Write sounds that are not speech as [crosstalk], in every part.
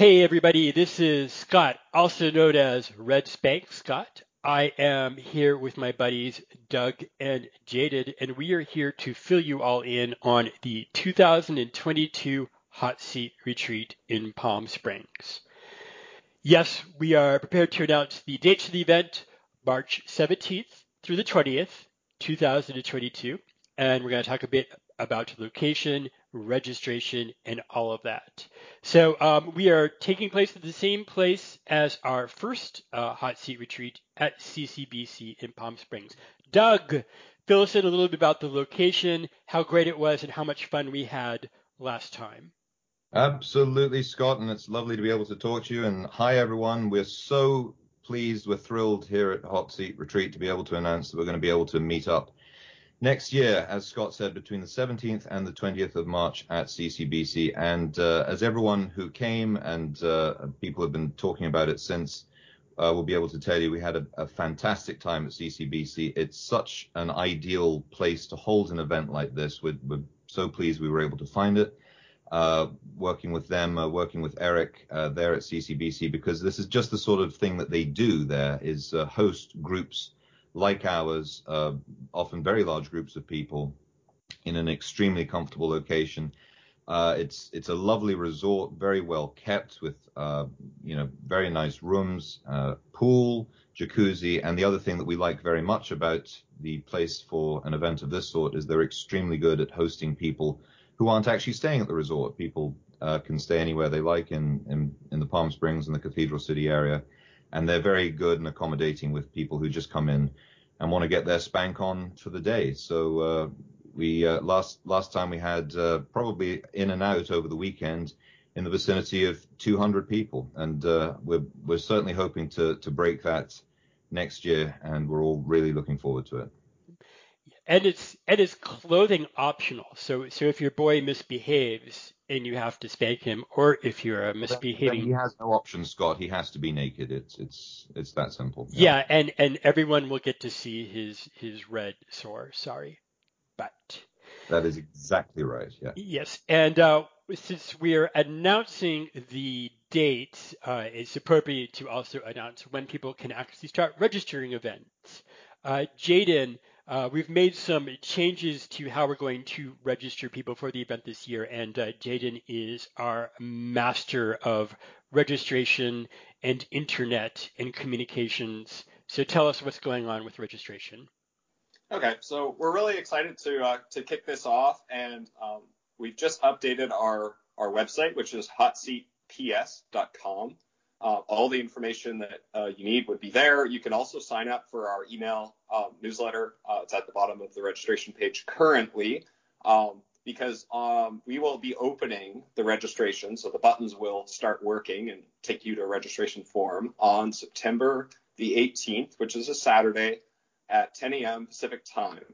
Hey everybody, this is Scott, also known as Red Spank Scott. I am here with my buddies Doug and Jaden, and we are here to fill you all in on the 2022 Hot Seat Retreat in Palm Springs. Yes, we are prepared to announce the dates of the event, March 17th through the 20th, 2022, and we're going to talk a bit about location, registration, and all of that. So um, we are taking place at the same place as our first uh, hot seat retreat at CCBC in Palm Springs. Doug, fill us in a little bit about the location, how great it was, and how much fun we had last time. Absolutely, Scott, and it's lovely to be able to talk to you. And hi, everyone. We're so pleased, we're thrilled here at Hot Seat Retreat to be able to announce that we're going to be able to meet up next year, as Scott said, between the 17th and the 20th of March at CCBC. And uh, as everyone who came and uh, people have been talking about it since, uh, will be able to tell you, we had a, a, fantastic time at CCBC. It's such an ideal place to hold an event like this. We're, we're so pleased we were able to find it. Uh, working with them, uh, working with Eric uh, there at CCBC, because this is just the sort of thing that they do there is host groups like ours, uh, often very large groups of people in an extremely comfortable location. Uh, it's it's a lovely resort, very well kept with uh, you know very nice rooms, uh, pool, jacuzzi, and the other thing that we like very much about the place for an event of this sort is they're extremely good at hosting people who aren't actually staying at the resort. People uh, can stay anywhere they like in, in in the Palm Springs and the Cathedral City area and they're very good and accommodating with people who just come in and want to get their spank on for the day. So uh, we uh, last last time we had uh, probably in and out over the weekend in the vicinity of 200 people, and uh, we're we're certainly hoping to to break that next year, and we're all really looking forward to it. And it's and it's clothing optional. So so if your boy misbehaves, and you have to spank him, or if you're misbehaving. he has no option, Scott. He has to be naked. It's it's it's that simple. Yeah. yeah, and and everyone will get to see his his red sore. Sorry, but that is exactly right. Yeah. Yes, and uh, since we're announcing the date, uh, it's appropriate to also announce when people can actually start registering events. Uh, Jaden uh, we've made some changes to how we're going to register people for the event this year, and uh, Jaden is our master of registration and internet and communications. So tell us what's going on with registration. Okay, so we're really excited to uh, to kick this off, and um, we've just updated our our website, which is hotseatps.com. Uh, all the information that uh, you need would be there. You can also sign up for our email um, newsletter. Uh, it's at the bottom of the registration page currently um, because um, we will be opening the registration. So the buttons will start working and take you to a registration form on September the 18th, which is a Saturday at 10 a.m. Pacific time.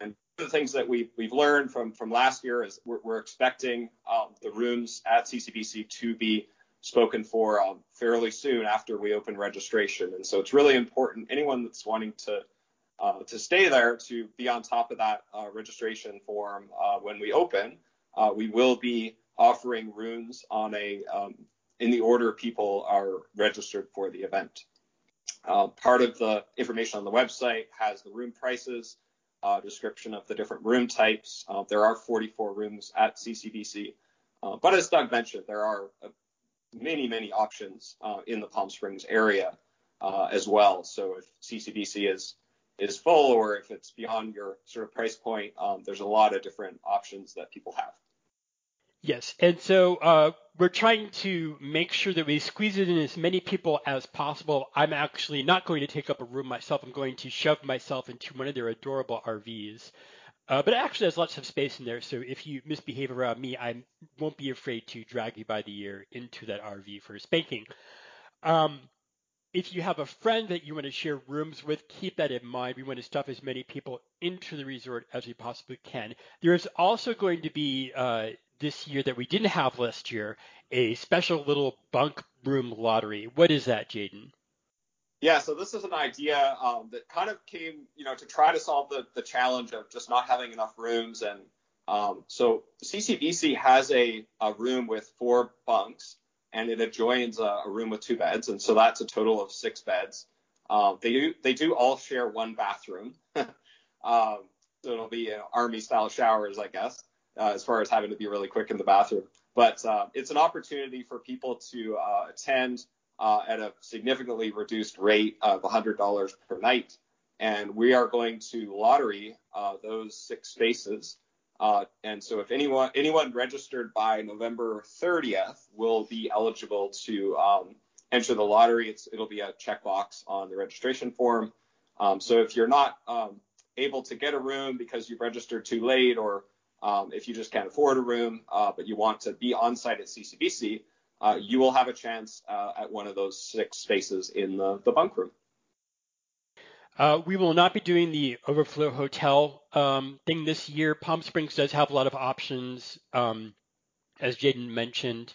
And one of the things that we've, we've learned from, from last year is we're, we're expecting um, the rooms at CCBC to be spoken for um, fairly soon after we open registration. And so it's really important anyone that's wanting to uh, to stay there to be on top of that uh, registration form uh, when we open. Uh, we will be offering rooms on a um, in the order people are registered for the event. Uh, part of the information on the website has the room prices, uh, description of the different room types. there are 44 rooms at CCBC. but as Doug mentioned, there are many, many options uh, in the Palm Springs area uh, as well. So if CCBC is is full or if it's beyond your sort of price point, um, there's a lot of different options that people have. Yes, and so uh, we're trying to make sure that we squeeze in as many people as possible. I'm actually not going to take up a room myself. I'm going to shove myself into one of their adorable RVs. Uh, but it actually has lots of space in there, so if you misbehave around me, I won't be afraid to drag you by the ear into that RV for spanking. Um, if you have a friend that you want to share rooms with, keep that in mind. We want to stuff as many people into the resort as we possibly can. There is also going to be uh, this year that we didn't have last year a special little bunk room lottery. What is that, Jaden? Yeah, so this is an idea um, that kind of came, you know, to try to solve the, the challenge of just not having enough rooms. And um, so CCBC has a, a room with four bunks, and it adjoins a, a, room with two beds, and so that's a total of six beds. Um, they do they do all share one bathroom, [laughs] um, so it'll be you know, army style showers, I guess, uh, as far as having to be really quick in the bathroom. But uh, it's an opportunity for people to uh, attend uh, at a significantly reduced rate of $100 per night, and we are going to lottery uh, those six spaces. Uh, and so if anyone anyone registered by November 30th will be eligible to um, enter the lottery. It's, it'll be a checkbox on the registration form. Um, so if you're not um, able to get a room because you've registered too late, or um, if you just can't afford a room uh, but you want to be on site at CCBC, uh, you will have a chance uh, at one of those six spaces in the, the bunk room. Uh, we will not be doing the overflow hotel um, thing this year. Palm Springs does have a lot of options, um, as Jaden mentioned.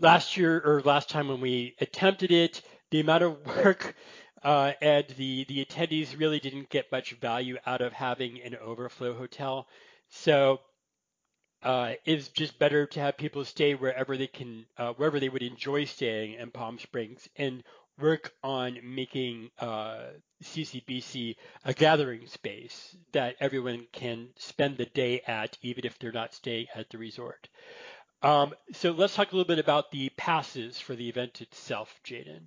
Last year or last time when we attempted it, the amount of work uh, and the the attendees really didn't get much value out of having an overflow hotel. So uh, it's just better to have people stay wherever they can, uh, wherever they would enjoy staying in Palm Springs, and work on making uh, CCBC a gathering space that everyone can spend the day at, even if they're not staying at the resort. Um, so let's talk a little bit about the passes for the event itself, Jaden.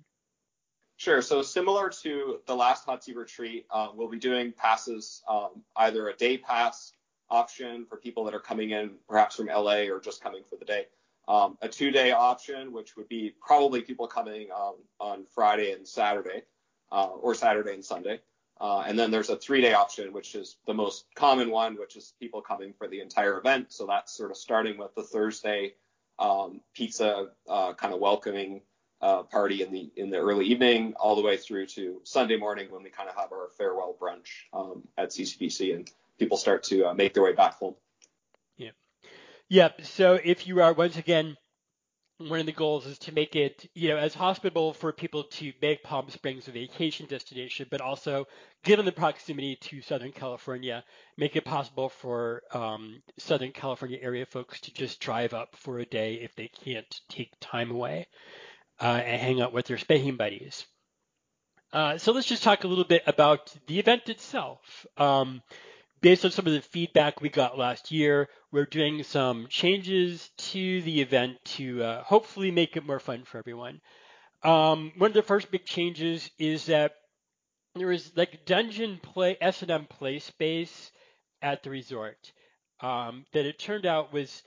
Sure. So similar to the last Hot Seat retreat, uh, we'll be doing passes, um, either a day pass option for people that are coming in perhaps from LA or just coming for the day, um, a two-day option, which would be probably people coming um, on Friday and Saturday, uh, or Saturday and Sunday. Uh, and then there's a three-day option, which is the most common one, which is people coming for the entire event. So that's sort of starting with the Thursday um, pizza uh, kind of welcoming uh, party in the in the early evening, all the way through to Sunday morning when we kind of have our farewell brunch um, at CCBC and people start to uh, make their way back home. Yeah. Yep. So if you are once again one of the goals is to make it, you know, as hospitable for people to make Palm Springs a vacation destination, but also, given the proximity to Southern California, make it possible for um, Southern California area folks to just drive up for a day if they can't take time away uh, and hang out with their speaking buddies. Uh, so let's just talk a little bit about the event itself. Um, based on some of the feedback we got last year, we're doing some changes to the event to uh, hopefully make it more fun for everyone. Um, one of the first big changes is that there is like dungeon play S&M play space at the resort um, that it turned out was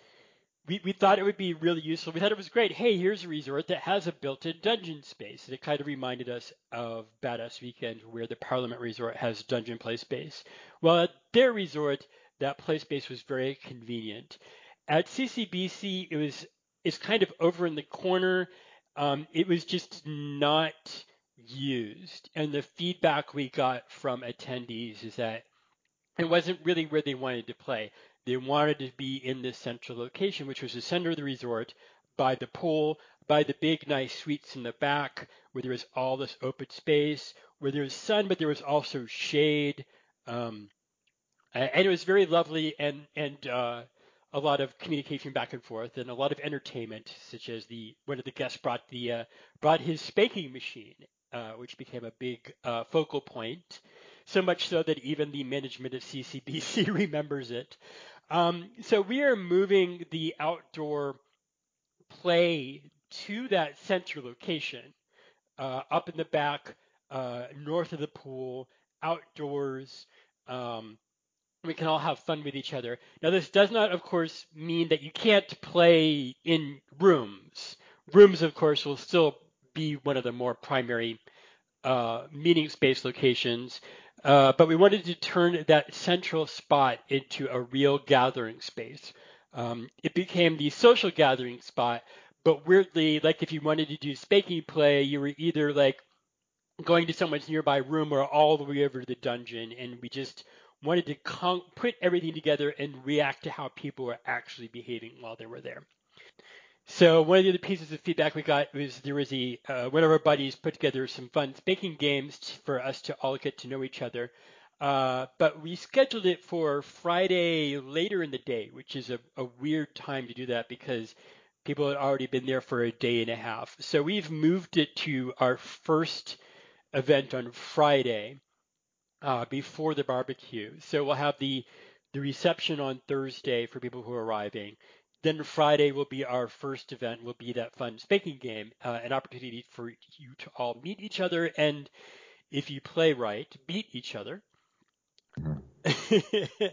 we, we thought it would be really useful. We thought it was great. Hey, here's a resort that has a built-in dungeon space. And it kind of reminded us of Badass Weekend, where the Parliament Resort has dungeon play space. Well, at their resort, that play space was very convenient. At CCBC, it was it's kind of over in the corner. Um, it was just not used. And the feedback we got from attendees is that it wasn't really where they wanted to play. They wanted to be in this central location, which was the center of the resort, by the pool, by the big nice suites in the back, where there was all this open space, where there was sun, but there was also shade. Um, and it was very lovely and and uh, a lot of communication back and forth and a lot of entertainment, such as the one of the guests brought the uh, brought his spanking machine, uh, which became a big uh, focal point. So much so that even the management of CCBC [laughs] remembers it. Um, so we are moving the outdoor play to that center location, uh, up in the back, uh, north of the pool, outdoors. Um, we can all have fun with each other. Now, this does not, of course, mean that you can't play in rooms. Rooms, of course, will still be one of the more primary uh, meeting space locations. Uh, but we wanted to turn that central spot into a real gathering space. Um, it became the social gathering spot, but weirdly, like if you wanted to do spanking play, you were either like going to someone's nearby room or all the way over to the dungeon, and we just wanted to con- put everything together and react to how people were actually behaving while they were there. So one of the other pieces of feedback we got was there was a uh, one of our buddies put together some fun spanking games for us to all get to know each other. Uh, but we scheduled it for Friday later in the day, which is a, a weird time to do that because people had already been there for a day and a half. So we've moved it to our first event on Friday uh, before the barbecue. So we'll have the the reception on Thursday for people who are arriving. Then Friday will be our first event. Will be that fun spanking game, uh, an opportunity for you to all meet each other and, if you play right, beat each other. Mm-hmm. [laughs]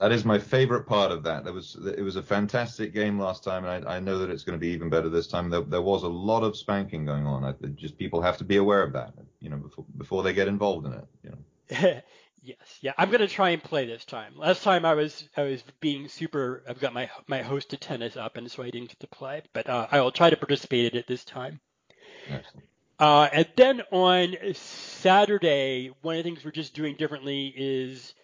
that is my favorite part of that. There was it was a fantastic game last time, and I, I know that it's going to be even better this time. There, there was a lot of spanking going on. I, just people have to be aware of that, you know, before before they get involved in it. You know. [laughs] Yes, yeah. I'm gonna try and play this time. Last time I was I was being super. I've got my my hosted tennis up, and so I didn't get to play. But uh, I will try to participate in it this time. Excellent. Uh, and then on Saturday, one of the things we're just doing differently is,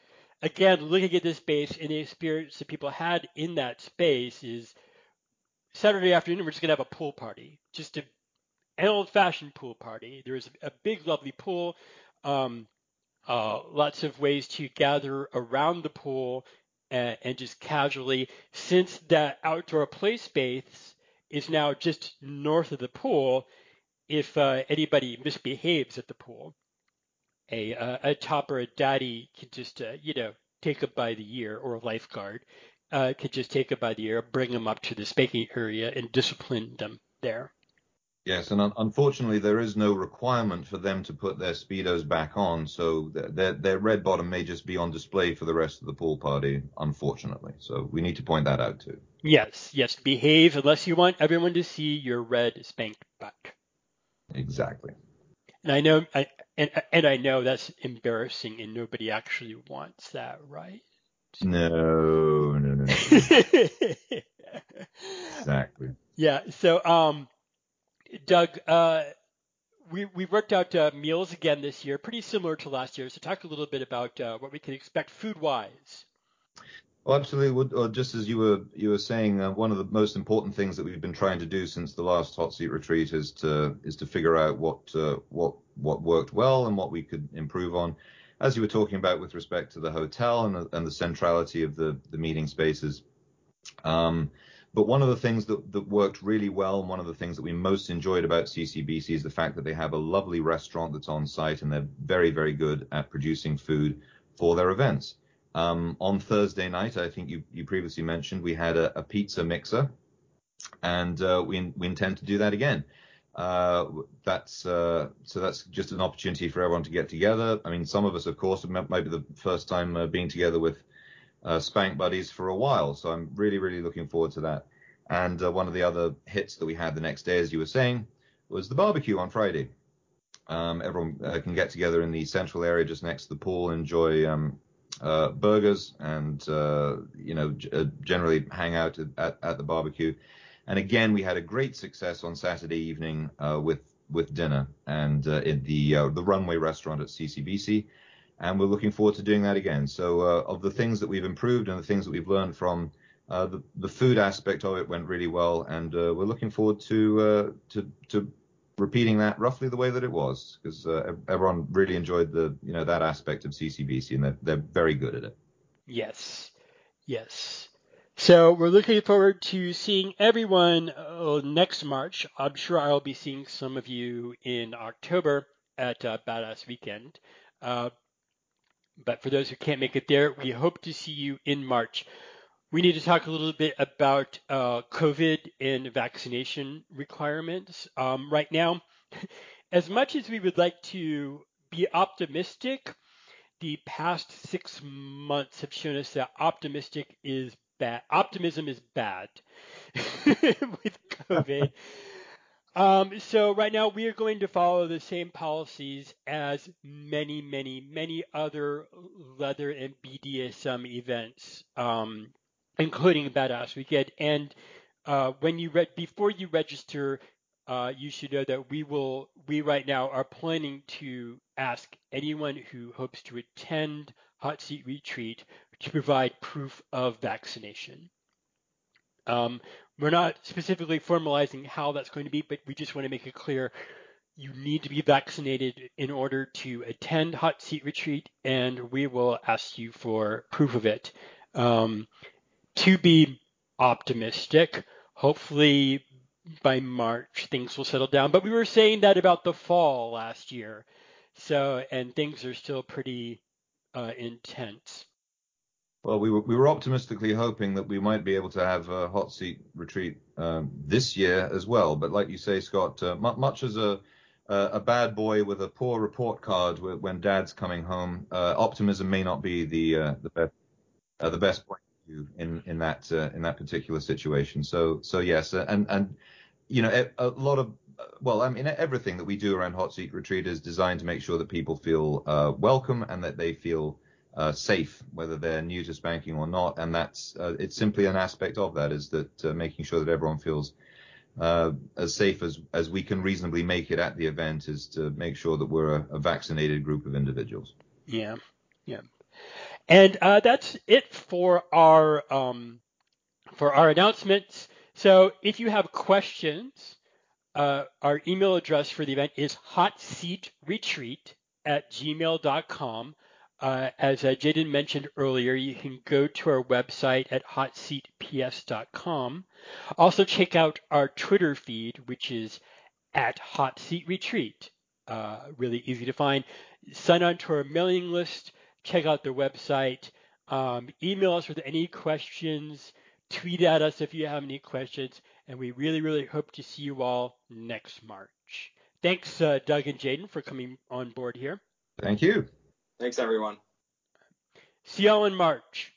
again, looking at this space and the experience that people had in that space is Saturday afternoon, we're just going to have a pool party, just a, an old fashioned pool party. There's a big, lovely pool. Um, uh, lots of ways to gather around the pool and, and just casually, since that outdoor play space is now just north of the pool, if uh, anybody misbehaves at the pool, a, uh, a top or a daddy can just, uh, you know, take them by the ear, or a lifeguard uh, could just take them by the ear, bring them up to the spanking area, and discipline them there. Yes, and un- unfortunately, there is no requirement for them to put their speedos back on, so their their red bottom may just be on display for the rest of the pool party. Unfortunately, so we need to point that out too. Yes, yes, behave unless you want everyone to see your red spanked butt. Exactly. And I know, I, and and I know that's embarrassing, and nobody actually wants that, right? No, no, no. no. [laughs] exactly. Yeah. So, um, Doug, uh, we we worked out uh, meals again this year, pretty similar to last year. So talk a little bit about uh, what we can expect food wise. Well, absolutely. just as you were you were saying, uh, one of the most important things that we've been trying to do since the last hot seat retreat is to is to figure out what uh, what what worked well and what we could improve on. As you were talking about with respect to the hotel and the, and the centrality of the the meeting spaces. Um, but one of the things that, that worked really well, and one of the things that we most enjoyed about CCBC is the fact that they have a lovely restaurant that's on site and they're very, very good at producing food for their events. Um, on Thursday night, I think you, you previously mentioned we had a, a pizza mixer, and uh, we, we intend to do that again. Uh, that's uh, so that's just an opportunity for everyone to get together. I mean, some of us, of course, might be the first time uh, being together with uh, Spank Buddies for a while. So I'm really, really looking forward to that. And uh, one of the other hits that we had the next day, as you were saying, was the barbecue on Friday. Um, everyone uh, can get together in the central area just next to the pool, enjoy um, uh, burgers, and uh, you know g- uh, generally hang out at, at, the barbecue. And again, we had a great success on Saturday evening uh, with with dinner and in the the runway restaurant at CCBC and we're looking forward to doing that again. So, uh, of the things that we've improved and the things that we've learned from uh, the, the food aspect of it went really well, and uh, we're looking forward to uh, to to repeating that roughly the way that it was, because uh, everyone really enjoyed the you know that aspect of CCBC, and they're they're very good at it. Yes, yes. So we're looking forward to seeing everyone uh, next March. I'm sure I'll be seeing some of you in October at Badass Weekend. But for those who can't make it there, we hope to see you in March. We need to talk a little bit about uh, COVID and vaccination requirements. Um, right now, [laughs] as much as we would like to be optimistic, the past six months have shown us that optimistic is bad. Optimism is bad [laughs] with COVID. Um, so right now we are going to follow the same policies as many, many, many other leather and BDSM events, um, including Badass Weekend. And uh, when you re- before you register, uh, you should know that we will we right now are planning to ask anyone who hopes to attend Hot Seat Retreat to provide proof of vaccination. Um, we're not specifically formalizing how that's going to be, but we just want to make it clear you need to be vaccinated in order to attend Hot Seat Retreat, and we will ask you for proof of it. Um, to be optimistic, hopefully by March things will settle down. But we were saying that about the fall last year. So, and things are still pretty uh, intense. Well, we were, we were optimistically hoping that we might be able to have a hot seat retreat um, this year as well. But like you say, Scott, uh, much as a a bad boy with a poor report card when dad's coming home, uh, optimism may not be the uh, the best uh, the best point of view in in that uh, in that particular situation. So so yes, uh, and and you know a lot of well, I mean everything that we do around hot seat retreat is designed to make sure that people feel uh, welcome and that they feel uh, safe, whether they're new to spanking or not. And that's uh, it's simply an aspect of that is that uh, making sure that everyone feels uh, as safe as as we can reasonably make it at the event is to make sure that we're a, a vaccinated group of individuals. Yeah, yeah. And uh, that's it for our um, for our announcements. So if you have questions, uh, our email address for the event is hotseatretreat at gmail.com. Uh, as uh, Jaden mentioned earlier, you can go to our website at hotseatps.com. Also, check out our Twitter feed, which is at Hot Seat Retreat. Uh, really easy to find. Sign on to our mailing list. Check out their website. Um, email us with any questions. Tweet at us if you have any questions. And we really, really hope to see you all next March. Thanks, uh, Doug and Jaden, for coming on board here. Thank you. Thanks, everyone. See y'all in March.